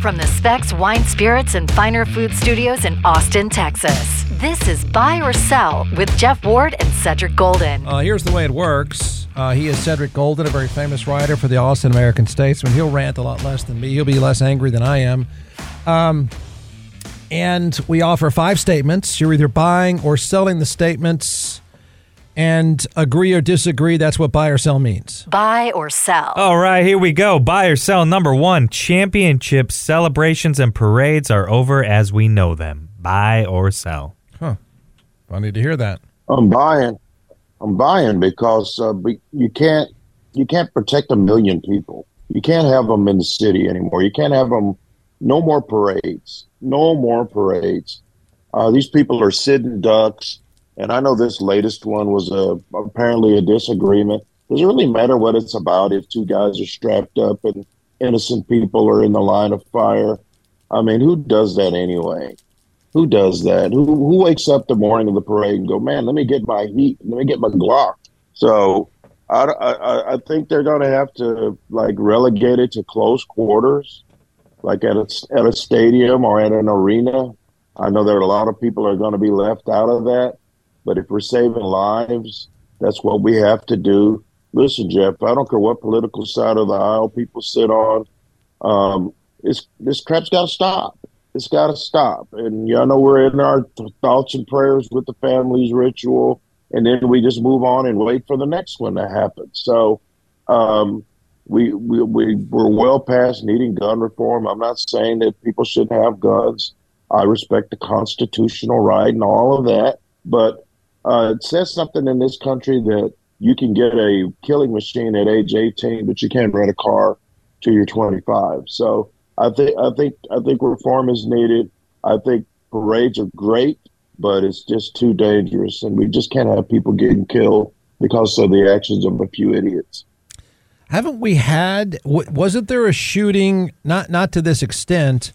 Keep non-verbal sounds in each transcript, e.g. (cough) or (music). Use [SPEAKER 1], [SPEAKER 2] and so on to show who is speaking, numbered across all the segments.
[SPEAKER 1] From the Specs Wine Spirits and Finer Food Studios in Austin, Texas. This is Buy or Sell with Jeff Ward and Cedric Golden.
[SPEAKER 2] Uh, here's the way it works. Uh, he is Cedric Golden, a very famous writer for the Austin American Statesman. He'll rant a lot less than me. He'll be less angry than I am. Um, and we offer five statements. You're either buying or selling the statements and agree or disagree. That's what buy or sell means.
[SPEAKER 1] Buy or sell.
[SPEAKER 3] All right, here we go. Buy or sell. Number one championships, celebrations, and parades are over as we know them. Buy or sell.
[SPEAKER 2] Huh. Funny to hear that.
[SPEAKER 4] I'm buying. I'm buying because uh, you can't you can't protect a million people. You can't have them in the city anymore. You can't have them. No more parades. No more parades. Uh, these people are sitting ducks. And I know this latest one was a apparently a disagreement. Does it really matter what it's about if two guys are strapped up and innocent people are in the line of fire? I mean, who does that anyway? Who does that? Who who wakes up the morning of the parade and go, man, let me get my heat, let me get my Glock. So I, I, I think they're going to have to like relegate it to close quarters, like at a, at a stadium or at an arena. I know are a lot of people are going to be left out of that. But if we're saving lives, that's what we have to do. Listen, Jeff, I don't care what political side of the aisle people sit on. Um, it's, this crap's got to stop. It's got to stop. And y'all know we're in our th- thoughts and prayers with the family's ritual. And then we just move on and wait for the next one to happen. So um, we, we, we, we're well past needing gun reform. I'm not saying that people shouldn't have guns. I respect the constitutional right and all of that. But uh, it says something in this country that you can get a killing machine at age 18, but you can't rent a car till you're 25. So I think I think I think reform is needed. I think parades are great, but it's just too dangerous, and we just can't have people getting killed because of the actions of a few idiots.
[SPEAKER 2] Haven't we had? Wasn't there a shooting? Not not to this extent,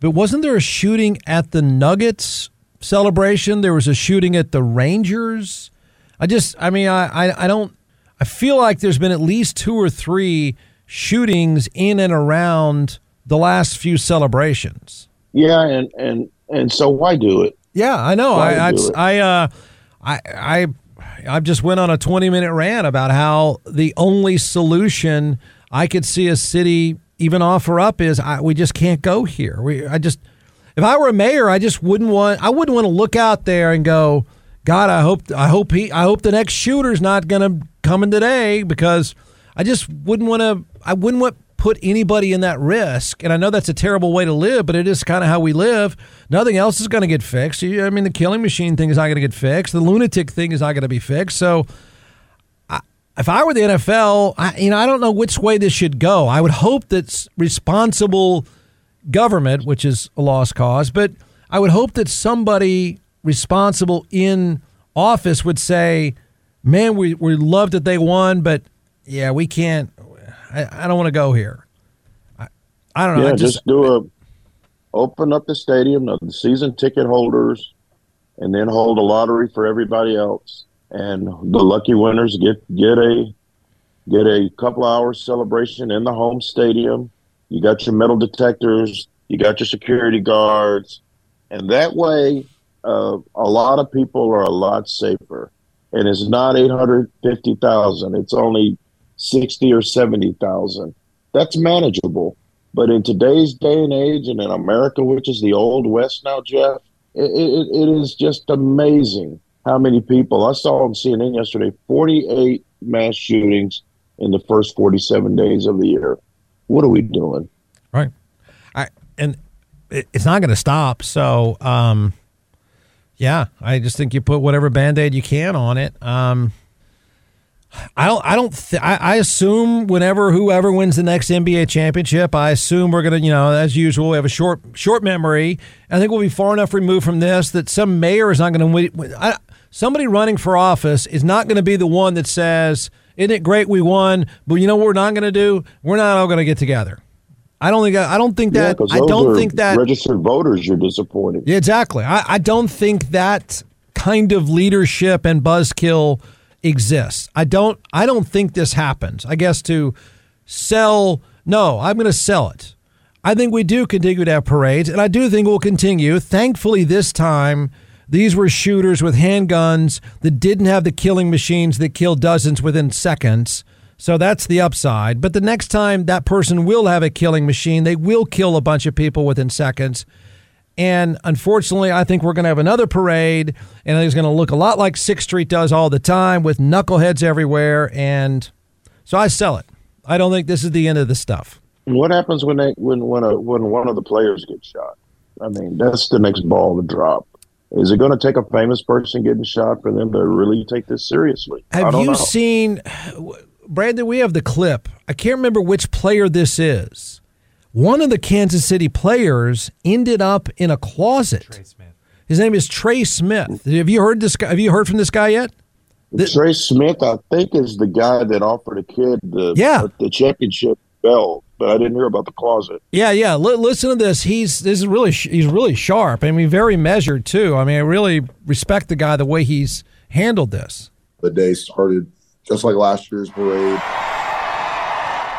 [SPEAKER 2] but wasn't there a shooting at the Nuggets celebration. There was a shooting at the Rangers. I just, I mean, I, I, I don't, I feel like there's been at least two or three shootings in and around the last few celebrations.
[SPEAKER 4] Yeah, and and and so why do it?
[SPEAKER 2] Yeah, I know. Why I I, I uh I I I just went on a 20 minute rant about how the only solution I could see a city even offer up is I, we just can't go here. We I just if I were a mayor, I just wouldn't want. I wouldn't want to look out there and go, God, I hope, I hope he, I hope the next shooter's not going to come in today because I just wouldn't want to. I wouldn't want put anybody in that risk. And I know that's a terrible way to live, but it is kind of how we live. Nothing else is going to get fixed. I mean, the killing machine thing is not going to get fixed. The lunatic thing is not going to be fixed. So. if I were the NFL, I, you know, I don't know which way this should go. I would hope that responsible government, which is a lost cause, but I would hope that somebody responsible in office would say, man, we, we love that they won, but yeah, we can't, I, I don't want to go here. I, I don't know.
[SPEAKER 4] Yeah,
[SPEAKER 2] just,
[SPEAKER 4] just, do a, open up the stadium, of the season ticket holders, and then hold a lottery for everybody else. And the lucky winners get, get a, get a couple hours celebration in the home stadium you got your metal detectors, you got your security guards, and that way, uh, a lot of people are a lot safer. And it's not eight hundred fifty thousand; it's only sixty or seventy thousand. That's manageable. But in today's day and age, and in America, which is the old west now, Jeff, it, it, it is just amazing how many people I saw on CNN yesterday. Forty-eight mass shootings in the first forty-seven days of the year. What are we doing?
[SPEAKER 2] Right. I and it, it's not going to stop. So, um, yeah, I just think you put whatever band aid you can on it. Um, I don't. I don't. Th- I, I assume whenever whoever wins the next NBA championship, I assume we're gonna, you know, as usual, we have a short short memory. I think we'll be far enough removed from this that some mayor is not going to win. I, somebody running for office is not going to be the one that says, "Isn't it great we won?" But you know what we're not going to do? We're not all going to get together. I don't think. I don't think that.
[SPEAKER 4] Yeah,
[SPEAKER 2] I don't think that
[SPEAKER 4] registered voters. You're disappointed.
[SPEAKER 2] Yeah, exactly. I, I don't think that kind of leadership and buzzkill exists. I don't I don't think this happens. I guess to sell no, I'm going to sell it. I think we do continue to have parades and I do think we'll continue. Thankfully this time these were shooters with handguns that didn't have the killing machines that kill dozens within seconds. So that's the upside. But the next time that person will have a killing machine, they will kill a bunch of people within seconds. And unfortunately, I think we're going to have another parade, and it's going to look a lot like Sixth Street does all the time with knuckleheads everywhere. And so I sell it. I don't think this is the end of the stuff.
[SPEAKER 4] What happens when they when when a when one of the players gets shot? I mean, that's the next ball to drop. Is it going to take a famous person getting shot for them to really take this seriously?
[SPEAKER 2] Have you
[SPEAKER 4] know.
[SPEAKER 2] seen, Brandon? We have the clip. I can't remember which player this is one of the Kansas City players ended up in a closet. Trey Smith. His name is Trey Smith. Have you heard this guy? Have you heard from this guy yet?
[SPEAKER 4] The, Trey Smith, I think, is the guy that offered a kid the
[SPEAKER 2] yeah.
[SPEAKER 4] the championship belt, but I didn't hear about the closet.
[SPEAKER 2] Yeah, yeah. L- listen to this. He's this is really he's really sharp. I mean, very measured too. I mean, I really respect the guy the way he's handled this.
[SPEAKER 5] The day started just like last year's parade.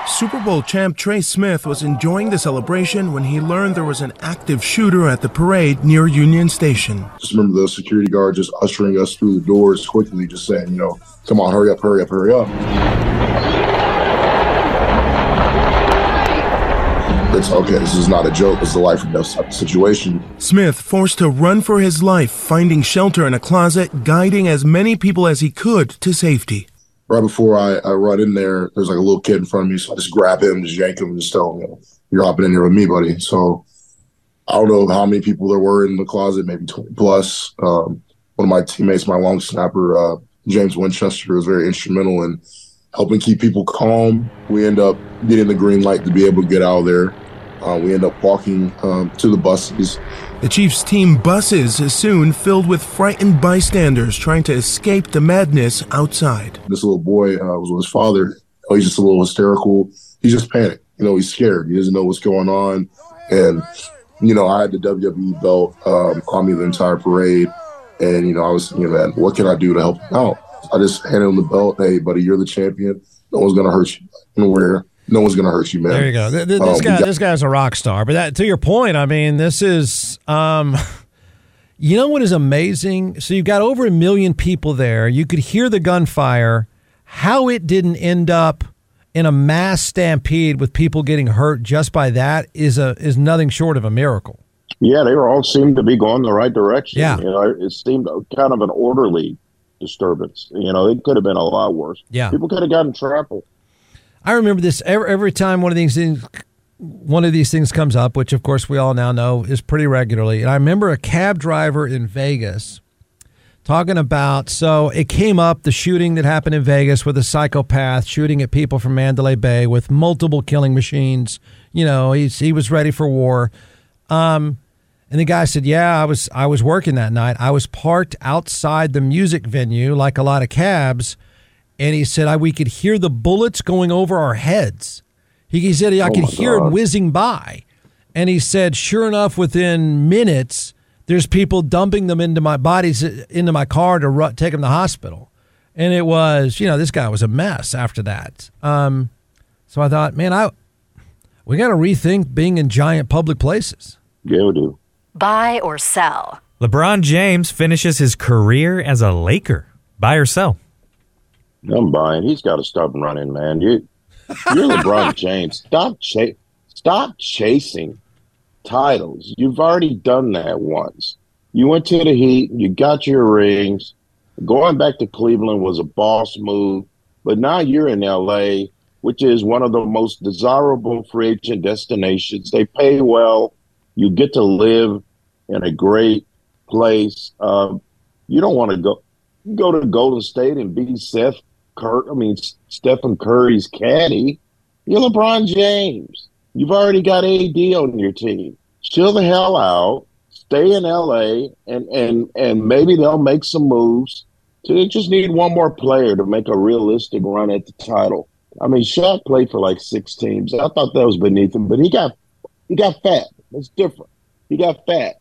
[SPEAKER 6] Super Bowl champ Trey Smith was enjoying the celebration when he learned there was an active shooter at the parade near Union Station.
[SPEAKER 5] Just remember the security guard just ushering us through the doors quickly, just saying, you know, come on, hurry up, hurry up, hurry up. It's okay, this is not a joke, it's a life or death situation.
[SPEAKER 6] Smith forced to run for his life, finding shelter in a closet, guiding as many people as he could to safety
[SPEAKER 5] right before I, I run in there, there's like a little kid in front of me. So I just grab him, just yank him, and just tell him, you're hopping in here with me, buddy. So I don't know how many people there were in the closet, maybe 20 plus. Um, one of my teammates, my long snapper, uh, James Winchester, was very instrumental in helping keep people calm. We end up getting the green light to be able to get out of there. Uh, we end up walking um, to the buses.
[SPEAKER 6] The Chiefs team buses is soon filled with frightened bystanders trying to escape the madness outside.
[SPEAKER 5] This little boy uh, was with his father. Oh, he's just a little hysterical. He's just panicked. You know, he's scared. He doesn't know what's going on. And, you know, I had the WWE belt um, on me the entire parade. And, you know, I was thinking, man, what can I do to help him out? I just handed him the belt. Hey, buddy, you're the champion. No one's going to hurt you. Anywhere no one's going to hurt you, man.
[SPEAKER 2] There you go. This um, guy, got- this guy's a rock star. But that, to your point, I mean, this is, um, (laughs) you know, what is amazing? So you've got over a million people there. You could hear the gunfire. How it didn't end up in a mass stampede with people getting hurt just by that is a is nothing short of a miracle.
[SPEAKER 4] Yeah, they were all seemed to be going the right direction.
[SPEAKER 2] Yeah,
[SPEAKER 4] you know, it seemed kind of an orderly disturbance. You know, it could have been a lot worse.
[SPEAKER 2] Yeah,
[SPEAKER 4] people could have gotten trampled.
[SPEAKER 2] I remember this every, every time one of these things one of these things comes up, which of course we all now know is pretty regularly. And I remember a cab driver in Vegas talking about so it came up the shooting that happened in Vegas with a psychopath shooting at people from Mandalay Bay with multiple killing machines. You know, he's, he was ready for war. Um, and the guy said, "Yeah, I was I was working that night. I was parked outside the music venue like a lot of cabs." And he said I, we could hear the bullets going over our heads. He, he said I oh could hear God. it whizzing by, and he said, sure enough, within minutes, there's people dumping them into my bodies into my car to ru- take them to the hospital, and it was you know this guy was a mess after that. Um, so I thought, man, I we got to rethink being in giant public places.
[SPEAKER 4] Yeah, we do.
[SPEAKER 1] Buy or sell.
[SPEAKER 3] LeBron James finishes his career as a Laker. Buy or sell?
[SPEAKER 4] I'm buying. He's got to stop running, man. You, you're LeBron (laughs) James. Stop chase. Stop chasing titles. You've already done that once. You went to the Heat, you got your rings. Going back to Cleveland was a boss move, but now you're in LA, which is one of the most desirable free agent destinations. They pay well. You get to live in a great place. Uh, you don't want to go go to Golden State and be Seth Curry. I mean Stephen Curry's caddy. You're LeBron James. You've already got AD on your team. Chill the hell out. Stay in LA, and and and maybe they'll make some moves. So they just need one more player to make a realistic run at the title. I mean, Shaq played for like six teams. I thought that was beneath him, but he got he got fat. It's different. He got fat,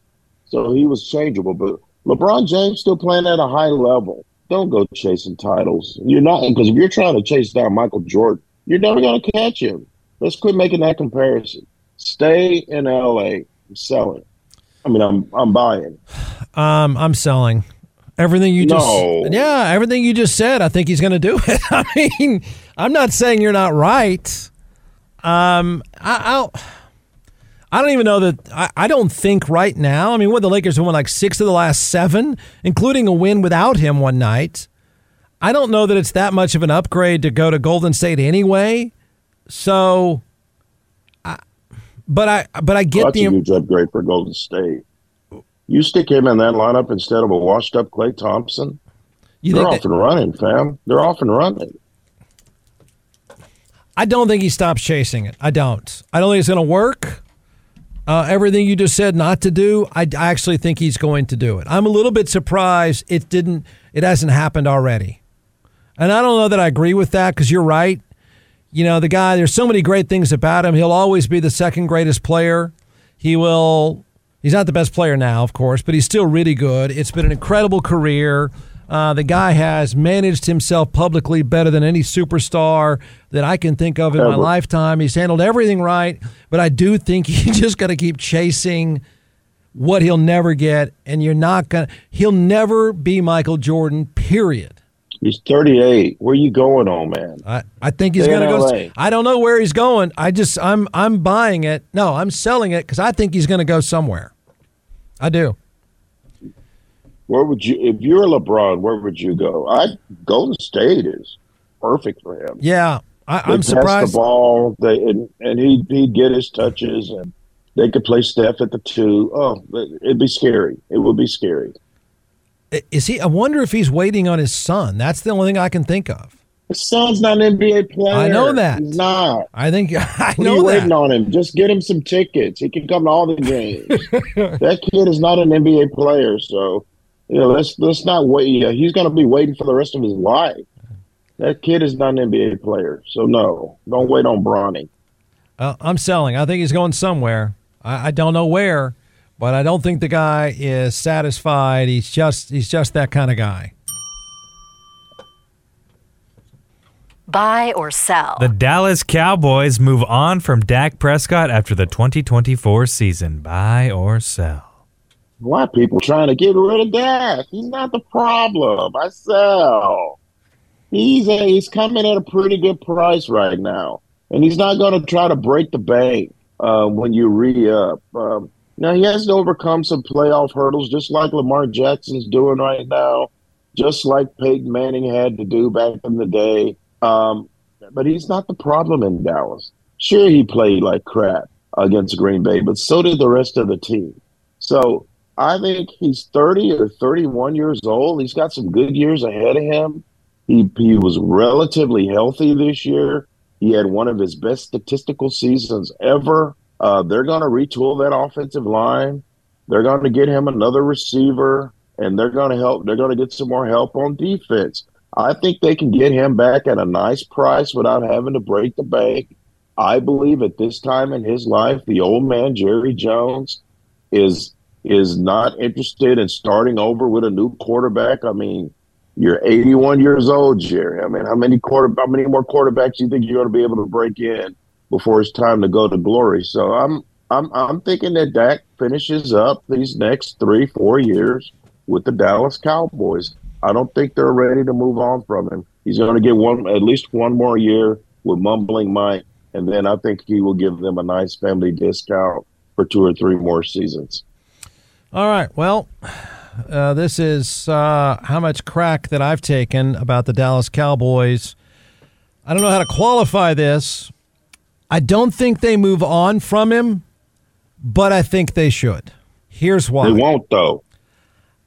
[SPEAKER 4] so he was changeable. But LeBron James still playing at a high level. Don't go chasing titles. You're not because if you're trying to chase down Michael Jordan, you're never going to catch him. Let's quit making that comparison. Stay in LA. I'm selling. I mean, I'm I'm buying.
[SPEAKER 2] Um, I'm selling. Everything you just
[SPEAKER 4] No.
[SPEAKER 2] yeah, everything you just said, I think he's going to do (laughs) it. I mean, I'm not saying you're not right. Um, I, I'll. I don't even know that. I, I don't think right now. I mean, what the Lakers have won like six of the last seven, including a win without him one night. I don't know that it's that much of an upgrade to go to Golden State anyway. So, I, but I but I get
[SPEAKER 4] That's
[SPEAKER 2] the
[SPEAKER 4] a huge upgrade for Golden State. You stick him in that lineup instead of a washed up Klay Thompson.
[SPEAKER 2] You
[SPEAKER 4] They're off and running, fam. They're off and running.
[SPEAKER 2] I don't think he stops chasing it. I don't. I don't think it's going to work. Uh, everything you just said not to do, I, I actually think he's going to do it. I'm a little bit surprised it didn't. It hasn't happened already, and I don't know that I agree with that because you're right. You know, the guy. There's so many great things about him. He'll always be the second greatest player. He will. He's not the best player now, of course, but he's still really good. It's been an incredible career. Uh, the guy has managed himself publicly better than any superstar that I can think of in my lifetime. He's handled everything right, but I do think (laughs) you just got to keep chasing what he'll never get, and you're not gonna. He'll never be Michael Jordan. Period.
[SPEAKER 4] He's 38. Where are you going old man?
[SPEAKER 2] I, I think he's going to go. I don't know where he's going. I just I'm I'm buying it. No, I'm selling it because I think he's going to go somewhere. I do.
[SPEAKER 4] Where would you, if you're LeBron, where would you go? I Golden State is perfect for him.
[SPEAKER 2] Yeah, I, I'm
[SPEAKER 4] pass
[SPEAKER 2] surprised.
[SPEAKER 4] the ball, they, and, and he he'd get his touches, and they could play Steph at the two. Oh, it'd be scary. It would be scary.
[SPEAKER 2] Is he? I wonder if he's waiting on his son. That's the only thing I can think of.
[SPEAKER 4] His son's not an NBA player.
[SPEAKER 2] I know that.
[SPEAKER 4] He's not.
[SPEAKER 2] I think (laughs) I
[SPEAKER 4] What are
[SPEAKER 2] know
[SPEAKER 4] you
[SPEAKER 2] that.
[SPEAKER 4] waiting on him? Just get him some tickets. He can come to all the games. (laughs) that kid is not an NBA player, so you know let's let's not wait. Yeah, he's going to be waiting for the rest of his life. That kid is not an NBA player, so no, don't wait on Bronny.
[SPEAKER 2] Uh, I'm selling. I think he's going somewhere. I, I don't know where, but I don't think the guy is satisfied. He's just he's just that kind of guy.
[SPEAKER 1] Buy or sell.
[SPEAKER 3] The Dallas Cowboys move on from Dak Prescott after the 2024 season. Buy or sell.
[SPEAKER 4] Of people trying to get rid of Dak. He's not the problem. I sell. He's a, he's coming at a pretty good price right now, and he's not going to try to break the bank uh, when you re up. Um, now he has to overcome some playoff hurdles, just like Lamar Jackson's doing right now, just like Peyton Manning had to do back in the day. Um, but he's not the problem in Dallas. Sure, he played like crap against Green Bay, but so did the rest of the team. So I think he's 30 or 31 years old. He's got some good years ahead of him. He, he was relatively healthy this year. He had one of his best statistical seasons ever. Uh, they're going to retool that offensive line. They're going to get him another receiver, and they're going to help. They're going to get some more help on defense. I think they can get him back at a nice price without having to break the bank. I believe at this time in his life, the old man Jerry Jones is is not interested in starting over with a new quarterback. I mean, you're 81 years old, Jerry. I mean, how many quarter how many more quarterbacks do you think you're going to be able to break in before it's time to go to glory? So I'm I'm I'm thinking that Dak finishes up these next three four years with the Dallas Cowboys. I don't think they're ready to move on from him. He's going to get one at least one more year with mumbling Mike, and then I think he will give them a nice family discount for two or three more seasons.
[SPEAKER 2] All right. Well, uh, this is uh, how much crack that I've taken about the Dallas Cowboys. I don't know how to qualify this. I don't think they move on from him, but I think they should. Here's why.
[SPEAKER 4] They won't, though.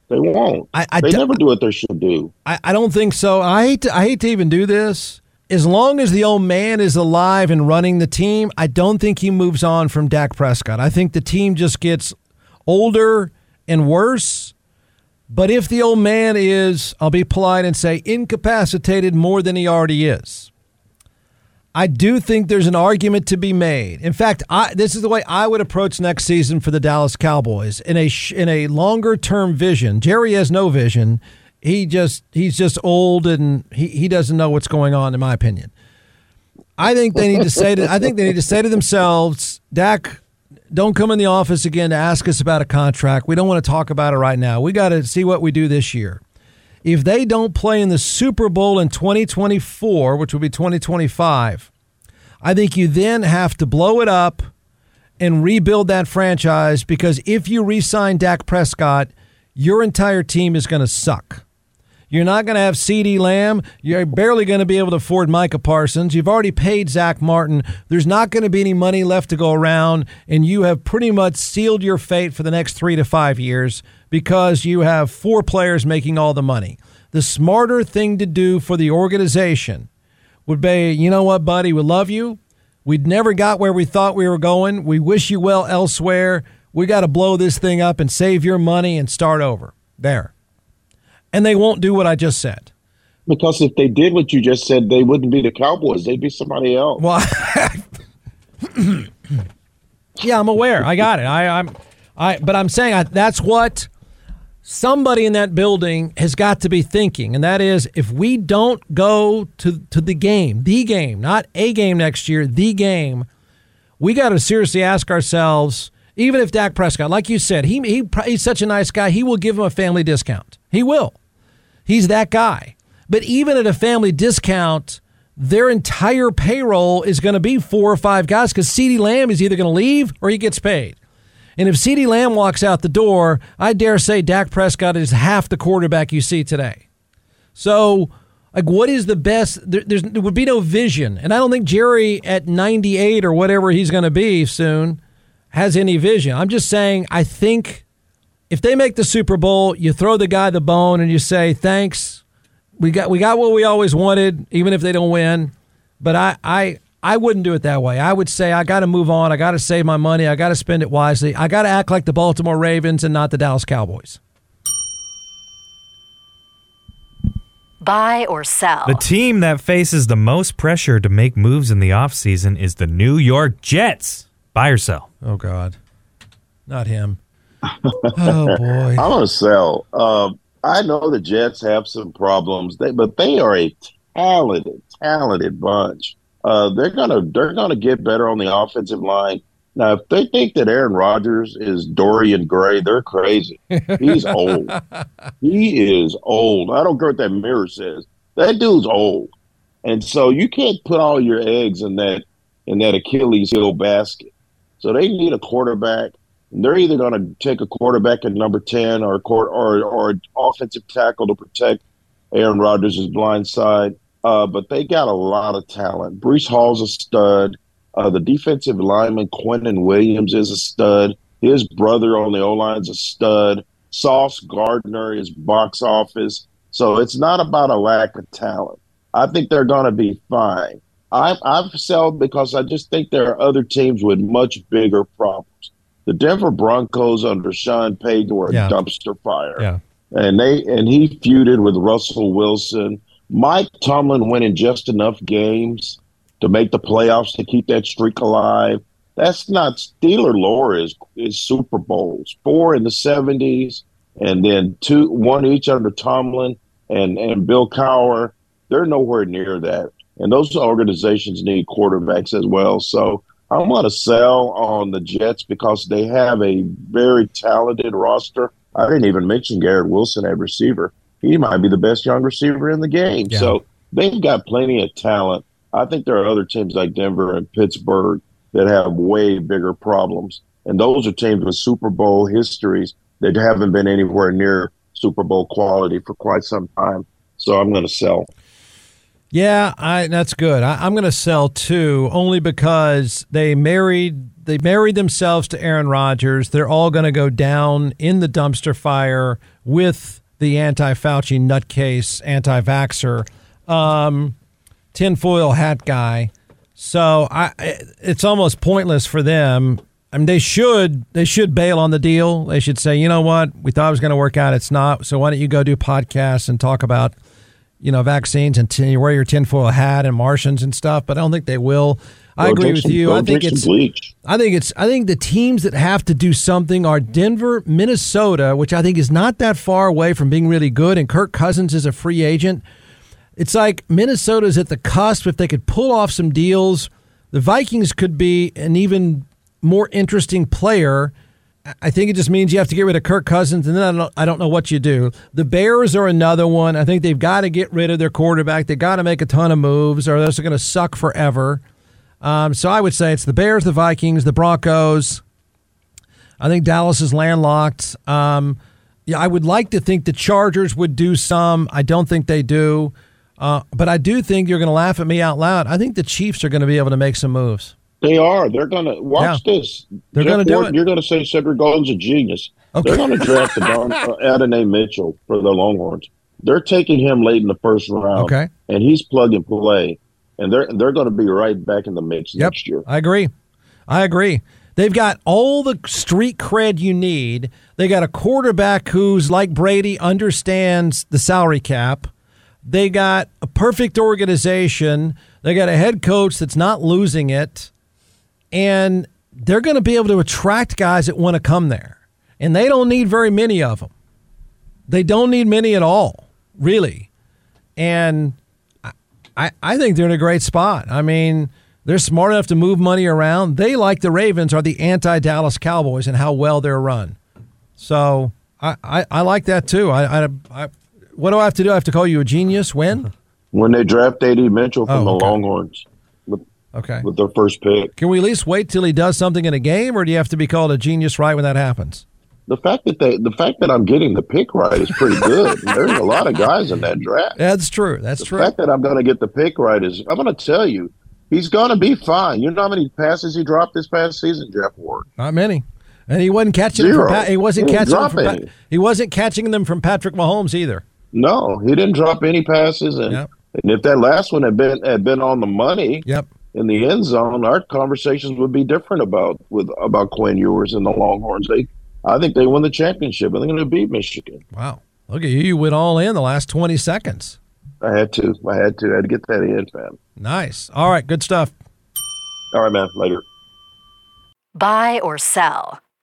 [SPEAKER 4] They won't.
[SPEAKER 2] I, I
[SPEAKER 4] they never do what they should do.
[SPEAKER 2] I, I don't think so. I hate to, I hate to even do this. As long as the old man is alive and running the team, I don't think he moves on from Dak Prescott. I think the team just gets older and worse. But if the old man is, I'll be polite and say, incapacitated more than he already is, I do think there's an argument to be made. In fact, I, this is the way I would approach next season for the Dallas Cowboys in a in a longer term vision. Jerry has no vision. He just he's just old and he, he doesn't know what's going on. In my opinion, I think they need to say to I think they need to say to themselves, Dak, don't come in the office again to ask us about a contract. We don't want to talk about it right now. We got to see what we do this year. If they don't play in the Super Bowl in 2024, which will be 2025, I think you then have to blow it up and rebuild that franchise because if you re sign Dak Prescott, your entire team is going to suck. You're not going to have CeeDee Lamb. You're barely going to be able to afford Micah Parsons. You've already paid Zach Martin. There's not going to be any money left to go around, and you have pretty much sealed your fate for the next three to five years because you have four players making all the money. The smarter thing to do for the organization would be, you know what, buddy, we love you. We'd never got where we thought we were going. We wish you well elsewhere. We got to blow this thing up and save your money and start over. There and they won't do what I just said.
[SPEAKER 4] Because if they did what you just said, they wouldn't be the Cowboys. They'd be somebody else.
[SPEAKER 2] Well, (laughs) yeah, I'm aware. I got it. I, I'm, I, but I'm saying I, that's what somebody in that building has got to be thinking, and that is if we don't go to to the game, the game, not a game next year, the game, we got to seriously ask ourselves. Even if Dak Prescott, like you said, he, he he's such a nice guy, he will give him a family discount. He will. He's that guy. But even at a family discount, their entire payroll is going to be four or five guys because CeeDee Lamb is either going to leave or he gets paid. And if CeeDee Lamb walks out the door, I dare say Dak Prescott is half the quarterback you see today. So, like, what is the best? There, there would be no vision. And I don't think Jerry at 98 or whatever he's going to be soon has any vision. I'm just saying, I think if they make the Super Bowl, you throw the guy the bone and you say, thanks. We got we got what we always wanted, even if they don't win. But I I I wouldn't do it that way. I would say I got to move on. I got to save my money. I got to spend it wisely. I got to act like the Baltimore Ravens and not the Dallas Cowboys.
[SPEAKER 1] Buy or sell.
[SPEAKER 3] The team that faces the most pressure to make moves in the offseason is the New York Jets. Buy or sell?
[SPEAKER 2] Oh God, not him. Oh (laughs) boy,
[SPEAKER 4] I'm gonna sell. Uh, I know the Jets have some problems, they, but they are a talented, talented bunch. Uh, they're gonna they're gonna get better on the offensive line. Now, if they think that Aaron Rodgers is Dorian Gray, they're crazy. He's old. (laughs) he is old. I don't care what that mirror says. That dude's old, and so you can't put all your eggs in that in that Achilles heel basket. So they need a quarterback. They're either going to take a quarterback at number ten or or or an offensive tackle to protect Aaron Rodgers' blind side. Uh, but they got a lot of talent. Breece Hall's a stud. Uh, the defensive lineman Quinnen Williams is a stud. His brother on the O line's is a stud. Sauce Gardner is box office. So it's not about a lack of talent. I think they're going to be fine. I've, I've sold because I just think there are other teams with much bigger problems. The Denver Broncos under Sean Payton were a dumpster fire,
[SPEAKER 2] Yeah.
[SPEAKER 4] and they and he feuded with Russell Wilson. Mike Tomlin went in just enough games to make the playoffs to keep that streak alive. That's not Steeler lore is is Super Bowls, four in the seventies, and then two one each under Tomlin and and Bill Cowher. They're nowhere near that, and those organizations need quarterbacks as well. So I'm going to sell on the Jets because they have a very talented roster. I didn't even mention Garrett Wilson at receiver. He might be the best young receiver in the game.
[SPEAKER 2] Yeah.
[SPEAKER 4] So they've got plenty of talent. I think there are other teams like Denver and Pittsburgh that have way bigger problems. And those are teams with Super Bowl histories that haven't been anywhere near Super Bowl quality for quite some time. So I'm going to sell.
[SPEAKER 2] Yeah, I, that's good. I, am going to sell too, only because they married they married themselves to Aaron Rodgers. They're all going to go down in the dumpster fire with the anti-Fauci nutcase, anti-vaxer, um, tinfoil hat guy. So I, it's almost pointless for them. I mean, they should they should bail on the deal. They should say, you know what, we thought it was going to work out. It's not. So why don't you go do podcasts and talk about, you know, vaccines and you wear your tinfoil hat and Martians and stuff? But I don't think they will. I agree with you. I think
[SPEAKER 4] it's.
[SPEAKER 2] I think it's. I think the teams that have to do something are Denver, Minnesota, which I think is not that far away from being really good, and Kirk Cousins is a free agent. It's like Minnesota's at the cusp. If they could pull off some deals, the Vikings could be an even more interesting player. I think it just means you have to get rid of Kirk Cousins, and then I don't, I don't know what you do. The Bears are another one. I think they've got to get rid of their quarterback. They've got to make a ton of moves, or those are going to suck forever. Um, so I would say it's the Bears, the Vikings, the Broncos. I think Dallas is landlocked. Um, yeah, I would like to think the Chargers would do some. I don't think they do. Uh, but I do think you're going to laugh at me out loud. I think the Chiefs are going to be able to make some moves.
[SPEAKER 4] They are. They're going to watch yeah. this.
[SPEAKER 2] They're going to do it.
[SPEAKER 4] You're going to say Cedric Golden's a genius. Okay. They're going to draft (laughs) the Don, uh, Adonai Mitchell for the Longhorns. They're taking him late in the first round.
[SPEAKER 2] Okay.
[SPEAKER 4] And he's plug and play and they're they're going to be right back in the mix
[SPEAKER 2] yep,
[SPEAKER 4] next year.
[SPEAKER 2] I agree. I agree. They've got all the street cred you need. They got a quarterback who's like Brady understands the salary cap. They got a perfect organization. They got a head coach that's not losing it. And they're going to be able to attract guys that want to come there. And they don't need very many of them. They don't need many at all, really. And I, I think they're in a great spot. I mean, they're smart enough to move money around. They, like the Ravens, are the anti Dallas Cowboys and how well they're run. So I, I, I like that too. I, I, I, what do I have to do? I have to call you a genius when?
[SPEAKER 4] When they draft AD Mitchell from
[SPEAKER 2] oh,
[SPEAKER 4] okay. the Longhorns.
[SPEAKER 2] Okay.
[SPEAKER 4] With their first pick.
[SPEAKER 2] Can we at least wait till he does something in a game, or do you have to be called a genius right when that happens?
[SPEAKER 4] the fact that they, the fact that I'm getting the pick right is pretty good. (laughs) There's a lot of guys in that draft.
[SPEAKER 2] That's true. That's
[SPEAKER 4] the
[SPEAKER 2] true.
[SPEAKER 4] The fact that I'm going to get the pick right is I'm going to tell you he's going to be fine. You know how many passes he dropped this past season, Jeff Ward?
[SPEAKER 2] Not many. And he wasn't catching
[SPEAKER 4] Zero.
[SPEAKER 2] them from he wasn't
[SPEAKER 4] he
[SPEAKER 2] catching them
[SPEAKER 4] from
[SPEAKER 2] pa- he wasn't catching them from Patrick Mahomes either.
[SPEAKER 4] No, he didn't drop any passes and
[SPEAKER 2] yep.
[SPEAKER 4] and if that last one had been had been on the money,
[SPEAKER 2] yep.
[SPEAKER 4] In the end zone, our conversations would be different about with about Quinn Ewers and the Longhorns. They I think they won the championship. I think they're going to beat Michigan.
[SPEAKER 2] Wow. Look at you. You went all in the last 20 seconds.
[SPEAKER 4] I had to. I had to. I had to get that in, fam.
[SPEAKER 2] Nice. All right. Good stuff.
[SPEAKER 4] All right, man. Later.
[SPEAKER 1] Buy or sell.